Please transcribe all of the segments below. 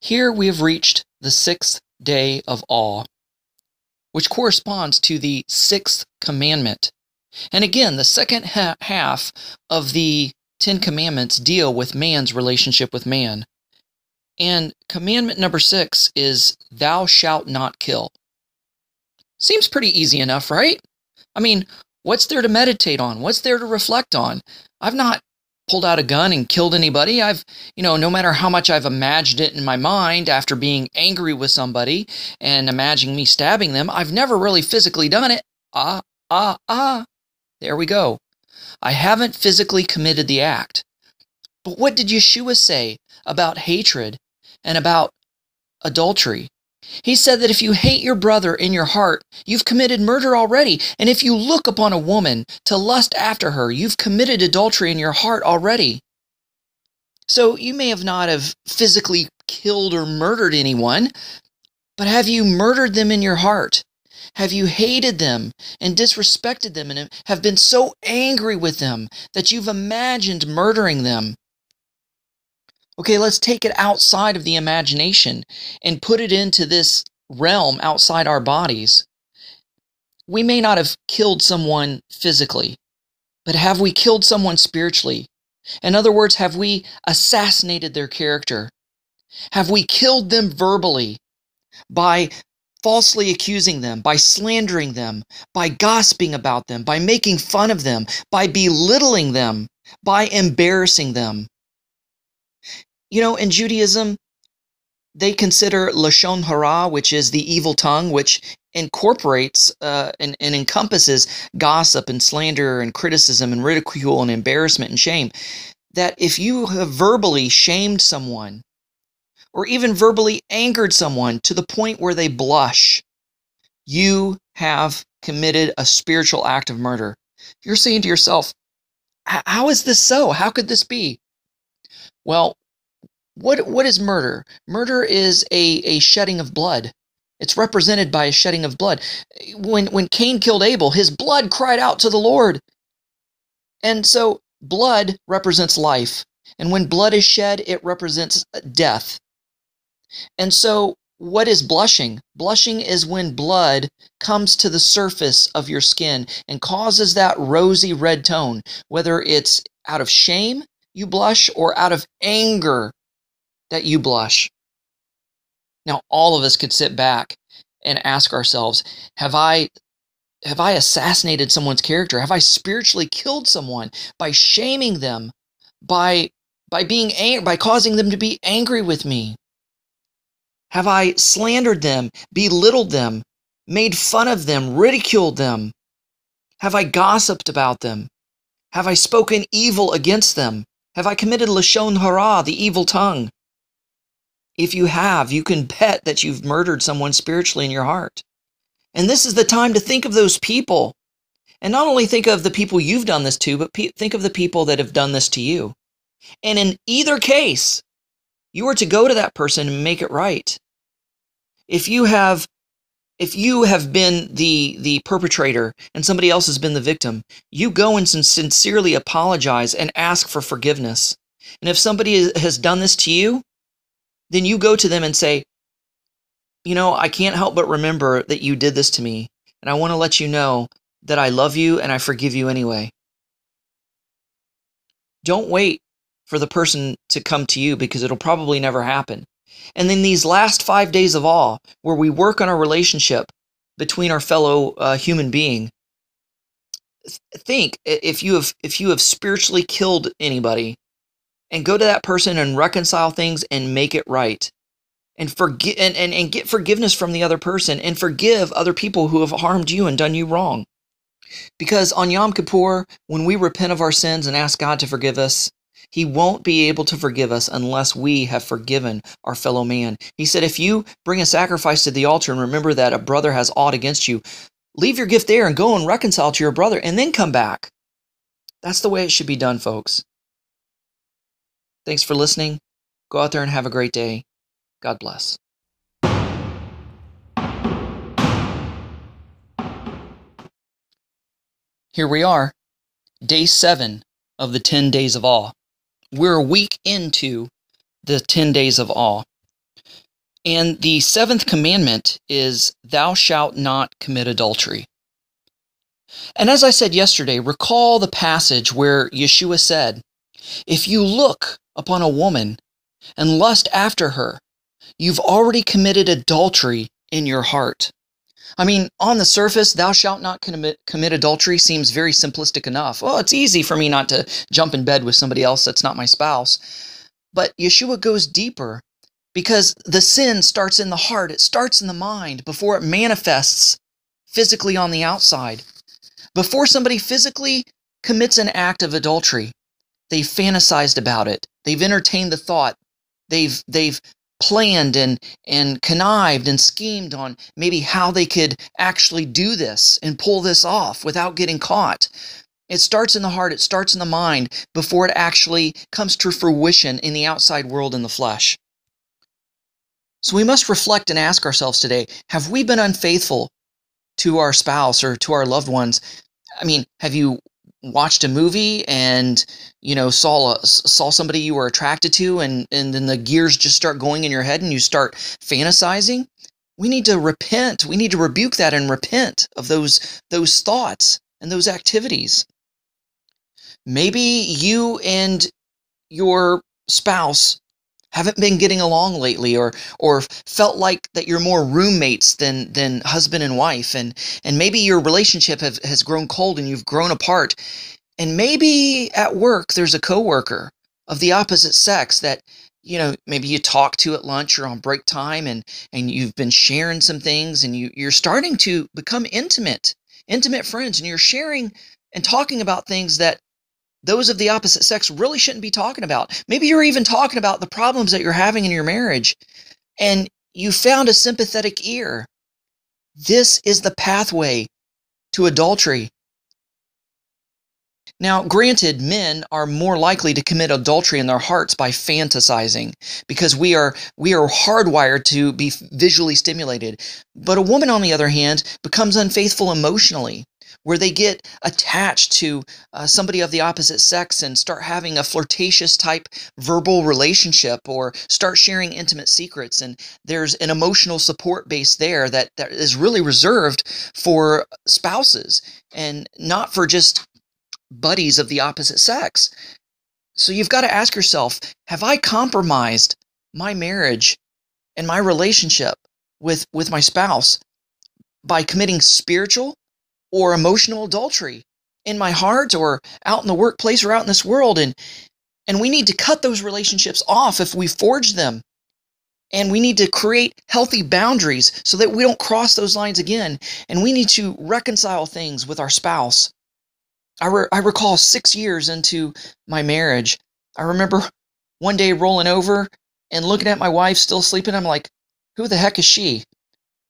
Here we have reached the sixth day of awe, which corresponds to the sixth commandment. And again, the second ha- half of the Ten Commandments deal with man's relationship with man. And commandment number six is, Thou shalt not kill. Seems pretty easy enough, right? I mean, what's there to meditate on? What's there to reflect on? I've not pulled out a gun and killed anybody. I've, you know, no matter how much I've imagined it in my mind after being angry with somebody and imagining me stabbing them, I've never really physically done it. Ah, ah, ah. There we go. I haven't physically committed the act. But what did Yeshua say about hatred and about adultery? He said that if you hate your brother in your heart, you've committed murder already. And if you look upon a woman to lust after her, you've committed adultery in your heart already. So you may have not have physically killed or murdered anyone, but have you murdered them in your heart? Have you hated them and disrespected them and have been so angry with them that you've imagined murdering them? Okay, let's take it outside of the imagination and put it into this realm outside our bodies. We may not have killed someone physically, but have we killed someone spiritually? In other words, have we assassinated their character? Have we killed them verbally by falsely accusing them, by slandering them, by gossiping about them, by making fun of them, by belittling them, by embarrassing them? You know, in Judaism, they consider Lashon Hara, which is the evil tongue, which incorporates uh, and, and encompasses gossip and slander and criticism and ridicule and embarrassment and shame. That if you have verbally shamed someone or even verbally angered someone to the point where they blush, you have committed a spiritual act of murder. You're saying to yourself, how is this so? How could this be? Well, what what is murder? Murder is a, a shedding of blood. It's represented by a shedding of blood. When when Cain killed Abel, his blood cried out to the Lord. And so blood represents life. And when blood is shed, it represents death. And so what is blushing? Blushing is when blood comes to the surface of your skin and causes that rosy red tone, whether it's out of shame you blush or out of anger that you blush. Now, all of us could sit back and ask ourselves, have I have I assassinated someone's character? Have I spiritually killed someone by shaming them, by by being ang- by causing them to be angry with me? Have I slandered them, belittled them, made fun of them, ridiculed them? Have I gossiped about them? Have I spoken evil against them? Have I committed Lashon Hara, the evil tongue? If you have, you can bet that you've murdered someone spiritually in your heart. And this is the time to think of those people. And not only think of the people you've done this to, but pe- think of the people that have done this to you. And in either case, you are to go to that person and make it right. If you have if you have been the the perpetrator and somebody else has been the victim, you go and sincerely apologize and ask for forgiveness. And if somebody has done this to you, then you go to them and say, You know, I can't help but remember that you did this to me. And I want to let you know that I love you and I forgive you anyway. Don't wait for the person to come to you because it'll probably never happen. And then these last five days of awe, where we work on our relationship between our fellow uh, human being, think if you have if you have spiritually killed anybody and go to that person and reconcile things and make it right and forget and, and, and get forgiveness from the other person and forgive other people who have harmed you and done you wrong. Because on Yom Kippur, when we repent of our sins and ask God to forgive us, he won't be able to forgive us unless we have forgiven our fellow man. He said, If you bring a sacrifice to the altar and remember that a brother has aught against you, leave your gift there and go and reconcile to your brother and then come back. That's the way it should be done, folks. Thanks for listening. Go out there and have a great day. God bless. Here we are, day seven of the 10 days of awe. We're a week into the 10 days of awe. And the seventh commandment is, Thou shalt not commit adultery. And as I said yesterday, recall the passage where Yeshua said, If you look upon a woman and lust after her, you've already committed adultery in your heart. I mean, on the surface, thou shalt not commit, commit adultery seems very simplistic enough. Oh, it's easy for me not to jump in bed with somebody else that's not my spouse. But Yeshua goes deeper because the sin starts in the heart, it starts in the mind before it manifests physically on the outside. Before somebody physically commits an act of adultery, they've fantasized about it. They've entertained the thought. They've they've planned and and connived and schemed on maybe how they could actually do this and pull this off without getting caught. It starts in the heart, it starts in the mind before it actually comes to fruition in the outside world in the flesh. So we must reflect and ask ourselves today have we been unfaithful to our spouse or to our loved ones? I mean, have you watched a movie and you know saw a, saw somebody you were attracted to and and then the gears just start going in your head and you start fantasizing we need to repent. We need to rebuke that and repent of those those thoughts and those activities. Maybe you and your spouse haven't been getting along lately or or felt like that you're more roommates than than husband and wife. And and maybe your relationship have, has grown cold and you've grown apart. And maybe at work there's a coworker of the opposite sex that you know maybe you talk to at lunch or on break time and and you've been sharing some things and you you're starting to become intimate intimate friends and you're sharing and talking about things that those of the opposite sex really shouldn't be talking about. Maybe you're even talking about the problems that you're having in your marriage and you found a sympathetic ear. This is the pathway to adultery. Now, granted, men are more likely to commit adultery in their hearts by fantasizing because we are we are hardwired to be visually stimulated. But a woman on the other hand becomes unfaithful emotionally where they get attached to uh, somebody of the opposite sex and start having a flirtatious type verbal relationship or start sharing intimate secrets. And there's an emotional support base there that, that is really reserved for spouses and not for just buddies of the opposite sex. So you've got to ask yourself have I compromised my marriage and my relationship with, with my spouse by committing spiritual or emotional adultery in my heart or out in the workplace or out in this world. And and we need to cut those relationships off if we forge them. And we need to create healthy boundaries so that we don't cross those lines again. And we need to reconcile things with our spouse. I, re- I recall six years into my marriage i remember one day rolling over and looking at my wife still sleeping. I'm like who the heck is she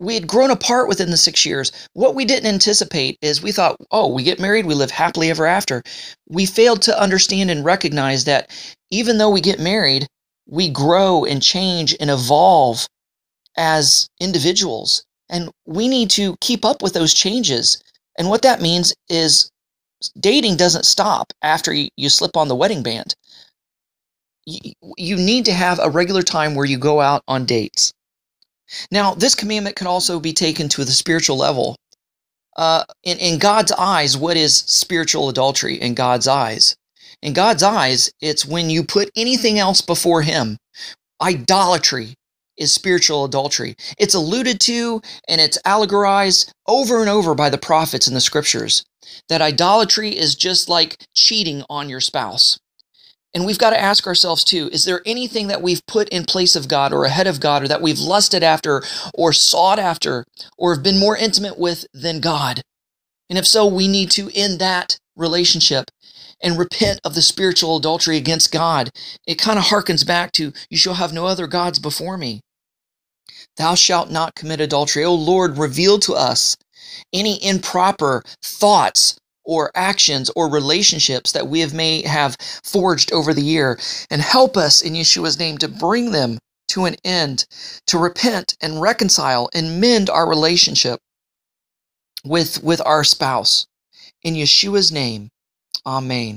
we had grown apart within the six years. What we didn't anticipate is we thought, oh, we get married, we live happily ever after. We failed to understand and recognize that even though we get married, we grow and change and evolve as individuals. And we need to keep up with those changes. And what that means is dating doesn't stop after you, slip on the wedding band. you need to have a regular time where you go out on dates now, this commandment can also be taken to the spiritual level. Uh, in, in God's eyes, what is spiritual adultery in God's eyes? In God's eyes, it's when you put anything else before Him. Idolatry is spiritual adultery. It's alluded to and it's allegorized over and over by the prophets in the scriptures that idolatry is just like cheating on your spouse. And we've got to ask ourselves too, is there anything that we've put in place of God or ahead of God or that we've lusted after or sought after or have been more intimate with than God? And if so, we need to end that relationship and repent of the spiritual adultery against God. It kind of harkens back to, you shall have no other gods before me. Thou shalt not commit adultery. O Lord, reveal to us any improper thoughts or actions or relationships that we have may have forged over the year and help us in Yeshua's name to bring them to an end, to repent and reconcile and mend our relationship with, with our spouse. In Yeshua's name, Amen.